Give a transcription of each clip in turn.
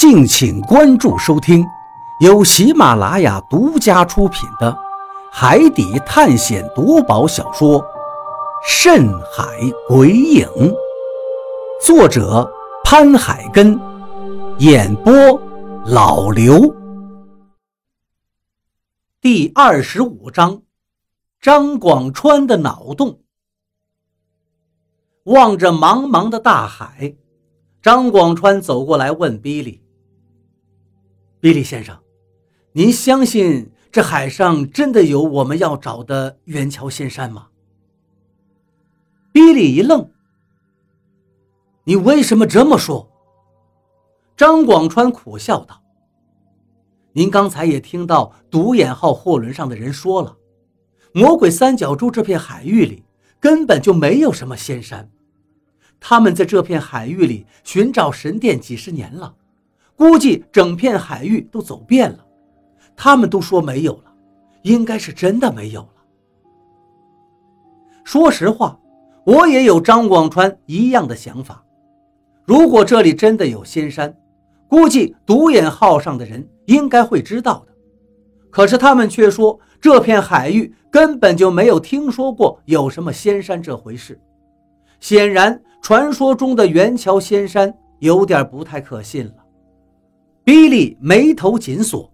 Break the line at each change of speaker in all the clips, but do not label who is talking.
敬请关注收听，由喜马拉雅独家出品的《海底探险夺宝小说》《深海鬼影》，作者潘海根，演播老刘。第二十五章，张广川的脑洞。望着茫茫的大海，张广川走过来问比利。比利先生，您相信这海上真的有我们要找的元桥仙山吗？比利一愣：“你为什么这么说？”张广川苦笑道：“您刚才也听到独眼号货轮上的人说了，魔鬼三角洲这片海域里根本就没有什么仙山，他们在这片海域里寻找神殿几十年了。”估计整片海域都走遍了，他们都说没有了，应该是真的没有了。说实话，我也有张广川一样的想法。如果这里真的有仙山，估计独眼号上的人应该会知道的。可是他们却说这片海域根本就没有听说过有什么仙山这回事。显然，传说中的元桥仙山有点不太可信了。比利眉头紧锁，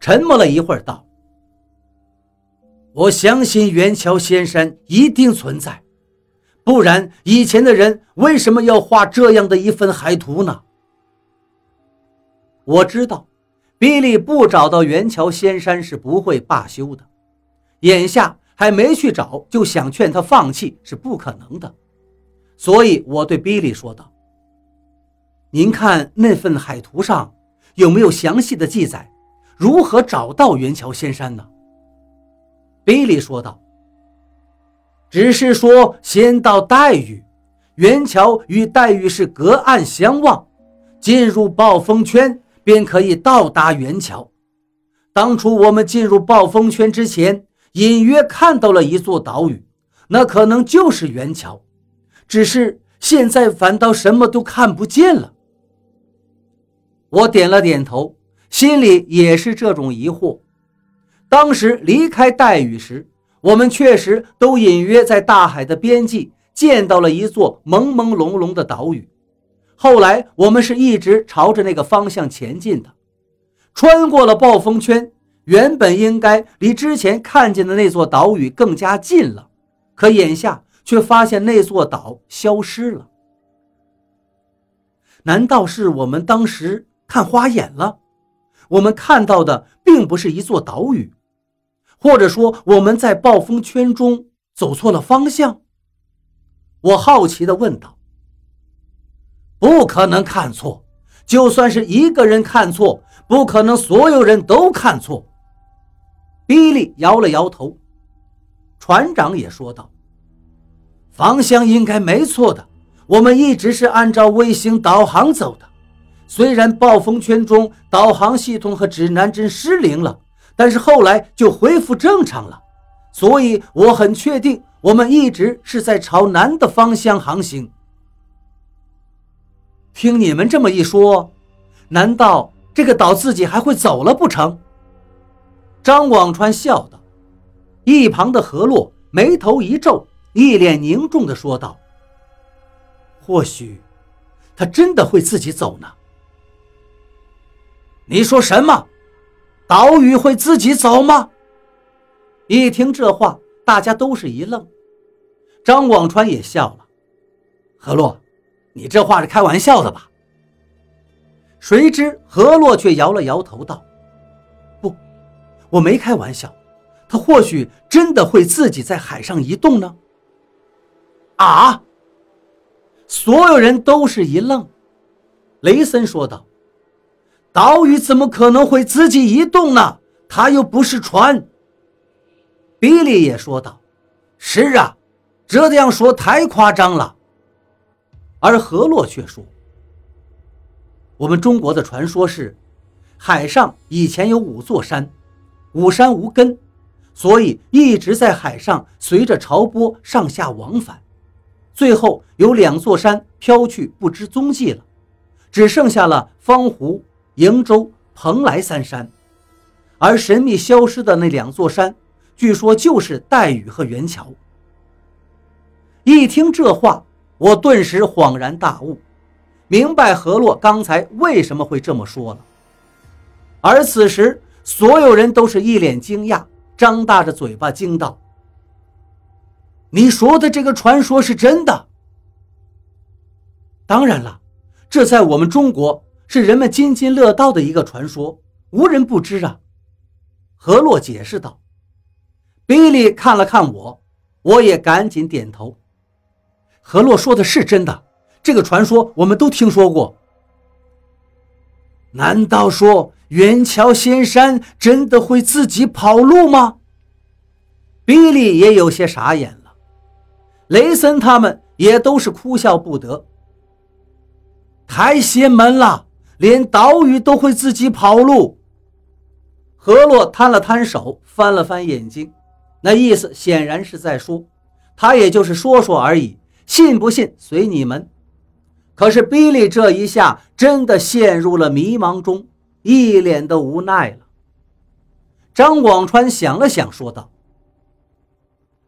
沉默了一会儿，道：“我相信元桥仙山一定存在，不然以前的人为什么要画这样的一份海图呢？”我知道，比利不找到元桥仙山是不会罢休的，眼下还没去找，就想劝他放弃是不可能的，所以我对比利说道：“您看那份海图上。”有没有详细的记载？如何找到元桥仙山呢？比利说道：“只是说先到黛玉，元桥与黛玉是隔岸相望，进入暴风圈便可以到达元桥。当初我们进入暴风圈之前，隐约看到了一座岛屿，那可能就是元桥。只是现在反倒什么都看不见了。”我点了点头，心里也是这种疑惑。当时离开岱屿时，我们确实都隐约在大海的边际见到了一座朦朦胧胧的岛屿。后来我们是一直朝着那个方向前进的，穿过了暴风圈，原本应该离之前看见的那座岛屿更加近了，可眼下却发现那座岛消失了。难道是我们当时？看花眼了，我们看到的并不是一座岛屿，或者说我们在暴风圈中走错了方向。我好奇地问道：“不可能看错，就算是一个人看错，不可能所有人都看错。”比利摇了摇头，船长也说道：“方向应该没错的，我们一直是按照卫星导航走的。”虽然暴风圈中导航系统和指南针失灵了，但是后来就恢复正常了，所以我很确定我们一直是在朝南的方向航行。听你们这么一说，难道这个岛自己还会走了不成？张广川笑道。一旁的何洛眉头一皱，一脸凝重地说道：“或许，他真的会自己走呢。”你说什么？岛屿会自己走吗？一听这话，大家都是一愣。张广川也笑了：“何洛，你这话是开玩笑的吧？”谁知何洛却摇了摇头道：“不，我没开玩笑。他或许真的会自己在海上移动呢。”啊！所有人都是一愣。雷森说道。岛屿怎么可能会自己移动呢？它又不是船。比利也说道：“是啊，这样说太夸张了。”而何洛却说：“我们中国的传说是，海上以前有五座山，五山无根，所以一直在海上随着潮波上下往返，最后有两座山飘去不知踪迹了，只剩下了方湖。”瀛洲、蓬莱三山，而神秘消失的那两座山，据说就是岱宇和元桥。一听这话，我顿时恍然大悟，明白何洛刚才为什么会这么说了。而此时，所有人都是一脸惊讶，张大着嘴巴惊道：“你说的这个传说是真的？”“当然了，这在我们中国是人们津津乐道的一个传说，无人不知啊。”何洛解释道。比利看了看我，我也赶紧点头。何洛说的是真的，这个传说我们都听说过。难道说元桥仙山真的会自己跑路吗？比利也有些傻眼了，雷森他们也都是哭笑不得。太邪门了，连岛屿都会自己跑路。何洛摊了摊手，翻了翻眼睛，那意思显然是在说，他也就是说说而已。信不信随你们。可是比利这一下真的陷入了迷茫中，一脸的无奈了。张广川想了想，说道：“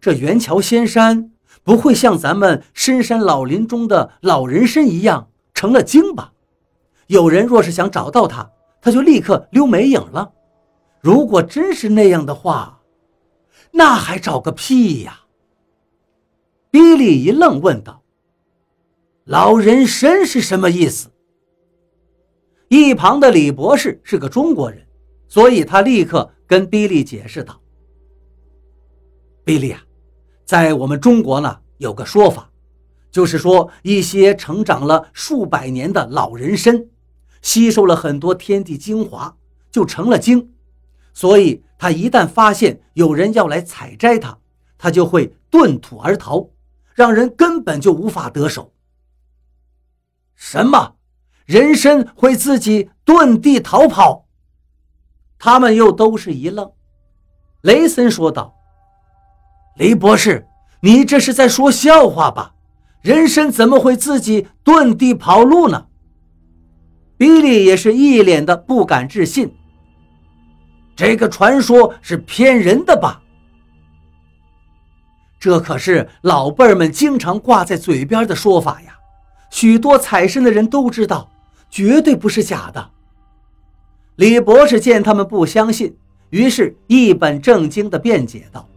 这元桥仙山不会像咱们深山老林中的老人参一样成了精吧？有人若是想找到他，他就立刻溜没影了。如果真是那样的话，那还找个屁呀！”比利一愣，问道：“老人参是什么意思？”一旁的李博士是个中国人，所以他立刻跟比利解释道：“比利啊，在我们中国呢，有个说法，就是说一些成长了数百年的老人参，吸收了很多天地精华，就成了精，所以他一旦发现有人要来采摘它，他就会遁土而逃。”让人根本就无法得手。什么？人参会自己遁地逃跑？他们又都是一愣。雷森说道：“雷博士，你这是在说笑话吧？人参怎么会自己遁地跑路呢？”比利也是一脸的不敢置信。这个传说是骗人的吧？这可是老辈儿们经常挂在嘴边的说法呀，许多采参的人都知道，绝对不是假的。李博士见他们不相信，于是一本正经地辩解道：“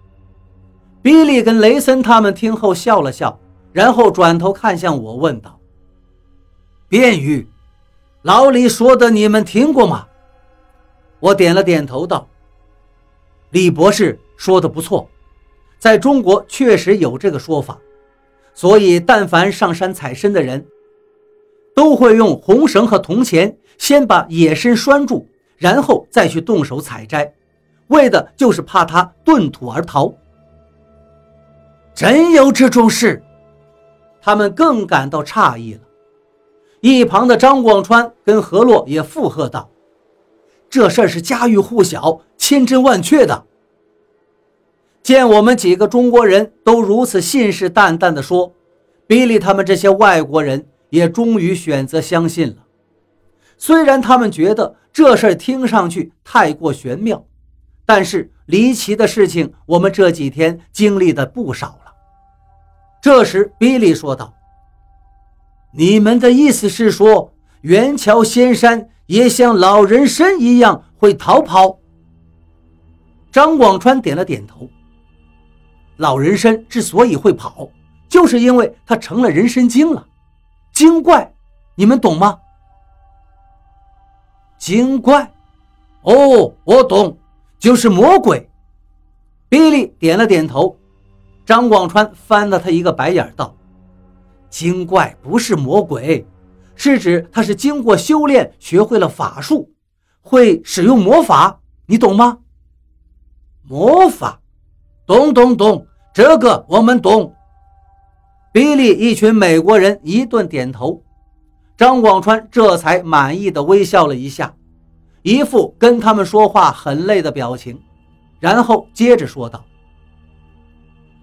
比利跟雷森他们听后笑了笑，然后转头看向我，问道：‘卞玉，老李说的你们听过吗？’我点了点头，道：‘李博士说的不错。’”在中国确实有这个说法，所以但凡上山采参的人，都会用红绳和铜钱先把野参拴住，然后再去动手采摘，为的就是怕它遁土而逃。真有这种事？他们更感到诧异了。一旁的张广川跟何洛也附和道：“这事儿是家喻户晓、千真万确的。”见我们几个中国人都如此信誓旦旦地说，比利他们这些外国人也终于选择相信了。虽然他们觉得这事儿听上去太过玄妙，但是离奇的事情我们这几天经历的不少了。这时，比利说道：“你们的意思是说，元桥仙山也像老人参一样会逃跑？”张广川点了点头。老人参之所以会跑，就是因为它成了人参精了。精怪，你们懂吗？精怪，哦，我懂，就是魔鬼。比利点了点头。张广川翻了他一个白眼，道：“精怪不是魔鬼，是指他是经过修炼，学会了法术，会使用魔法，你懂吗？”魔法。懂懂懂，这个我们懂。比利一群美国人一顿点头，张广川这才满意的微笑了一下，一副跟他们说话很累的表情，然后接着说道：“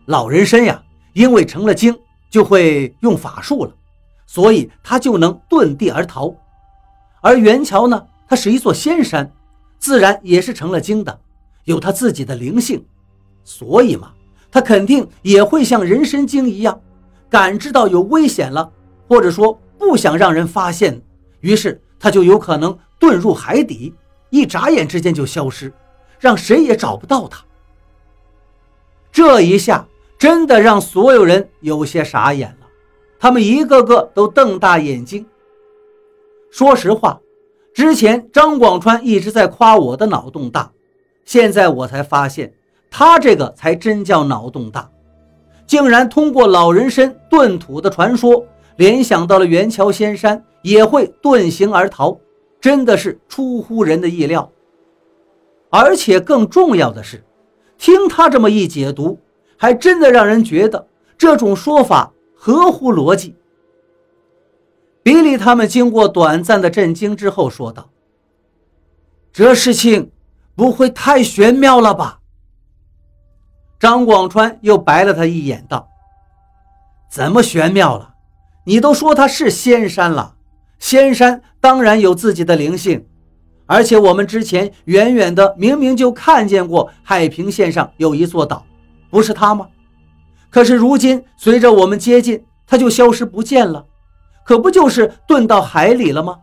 老人参呀，因为成了精，就会用法术了，所以他就能遁地而逃。而元桥呢，它是一座仙山，自然也是成了精的，有它自己的灵性，所以嘛，它肯定也会像人参精一样，感知到有危险了，或者说不想让人发现，于是它就有可能遁入海底，一眨眼之间就消失，让谁也找不到它。这一下真的让所有人有些傻眼了，他们一个个都瞪大眼睛。说实话，之前张广川一直在夸我的脑洞大，现在我才发现他这个才真叫脑洞大，竟然通过老人参遁土的传说联想到了元桥仙山也会遁形而逃，真的是出乎人的意料。而且更重要的是。听他这么一解读，还真的让人觉得这种说法合乎逻辑。比利他们经过短暂的震惊之后说道：“这事情不会太玄妙了吧？”张广川又白了他一眼，道：“怎么玄妙了？你都说它是仙山了，仙山当然有自己的灵性。”而且我们之前远远的明明就看见过海平线上有一座岛，不是他吗？可是如今随着我们接近，他就消失不见了，可不就是遁到海里了吗？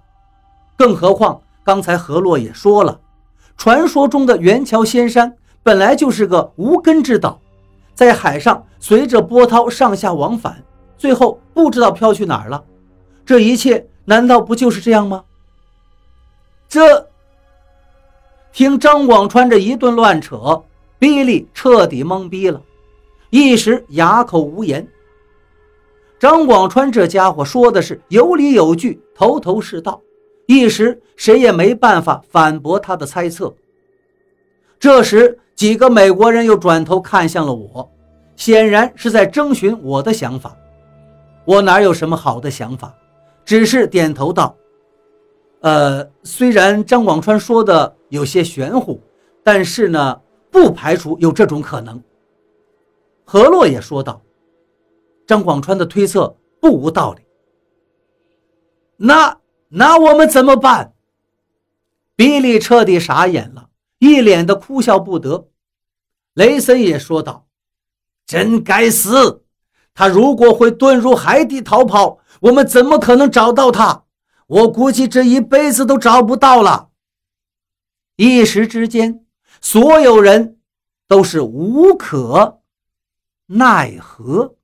更何况刚才何洛也说了，传说中的元桥仙山本来就是个无根之岛，在海上随着波涛上下往返，最后不知道飘去哪儿了。这一切难道不就是这样吗？这。听张广川这一顿乱扯，比利彻底懵逼了，一时哑口无言。张广川这家伙说的是有理有据，头头是道，一时谁也没办法反驳他的猜测。这时，几个美国人又转头看向了我，显然是在征询我的想法。我哪有什么好的想法，只是点头道。呃，虽然张广川说的有些玄乎，但是呢，不排除有这种可能。何洛也说道：“张广川的推测不无道理。”那那我们怎么办？比利彻底傻眼了，一脸的哭笑不得。雷森也说道：“真该死！他如果会遁入海底逃跑，我们怎么可能找到他？”我估计这一辈子都找不到了。一时之间，所有人都是无可奈何。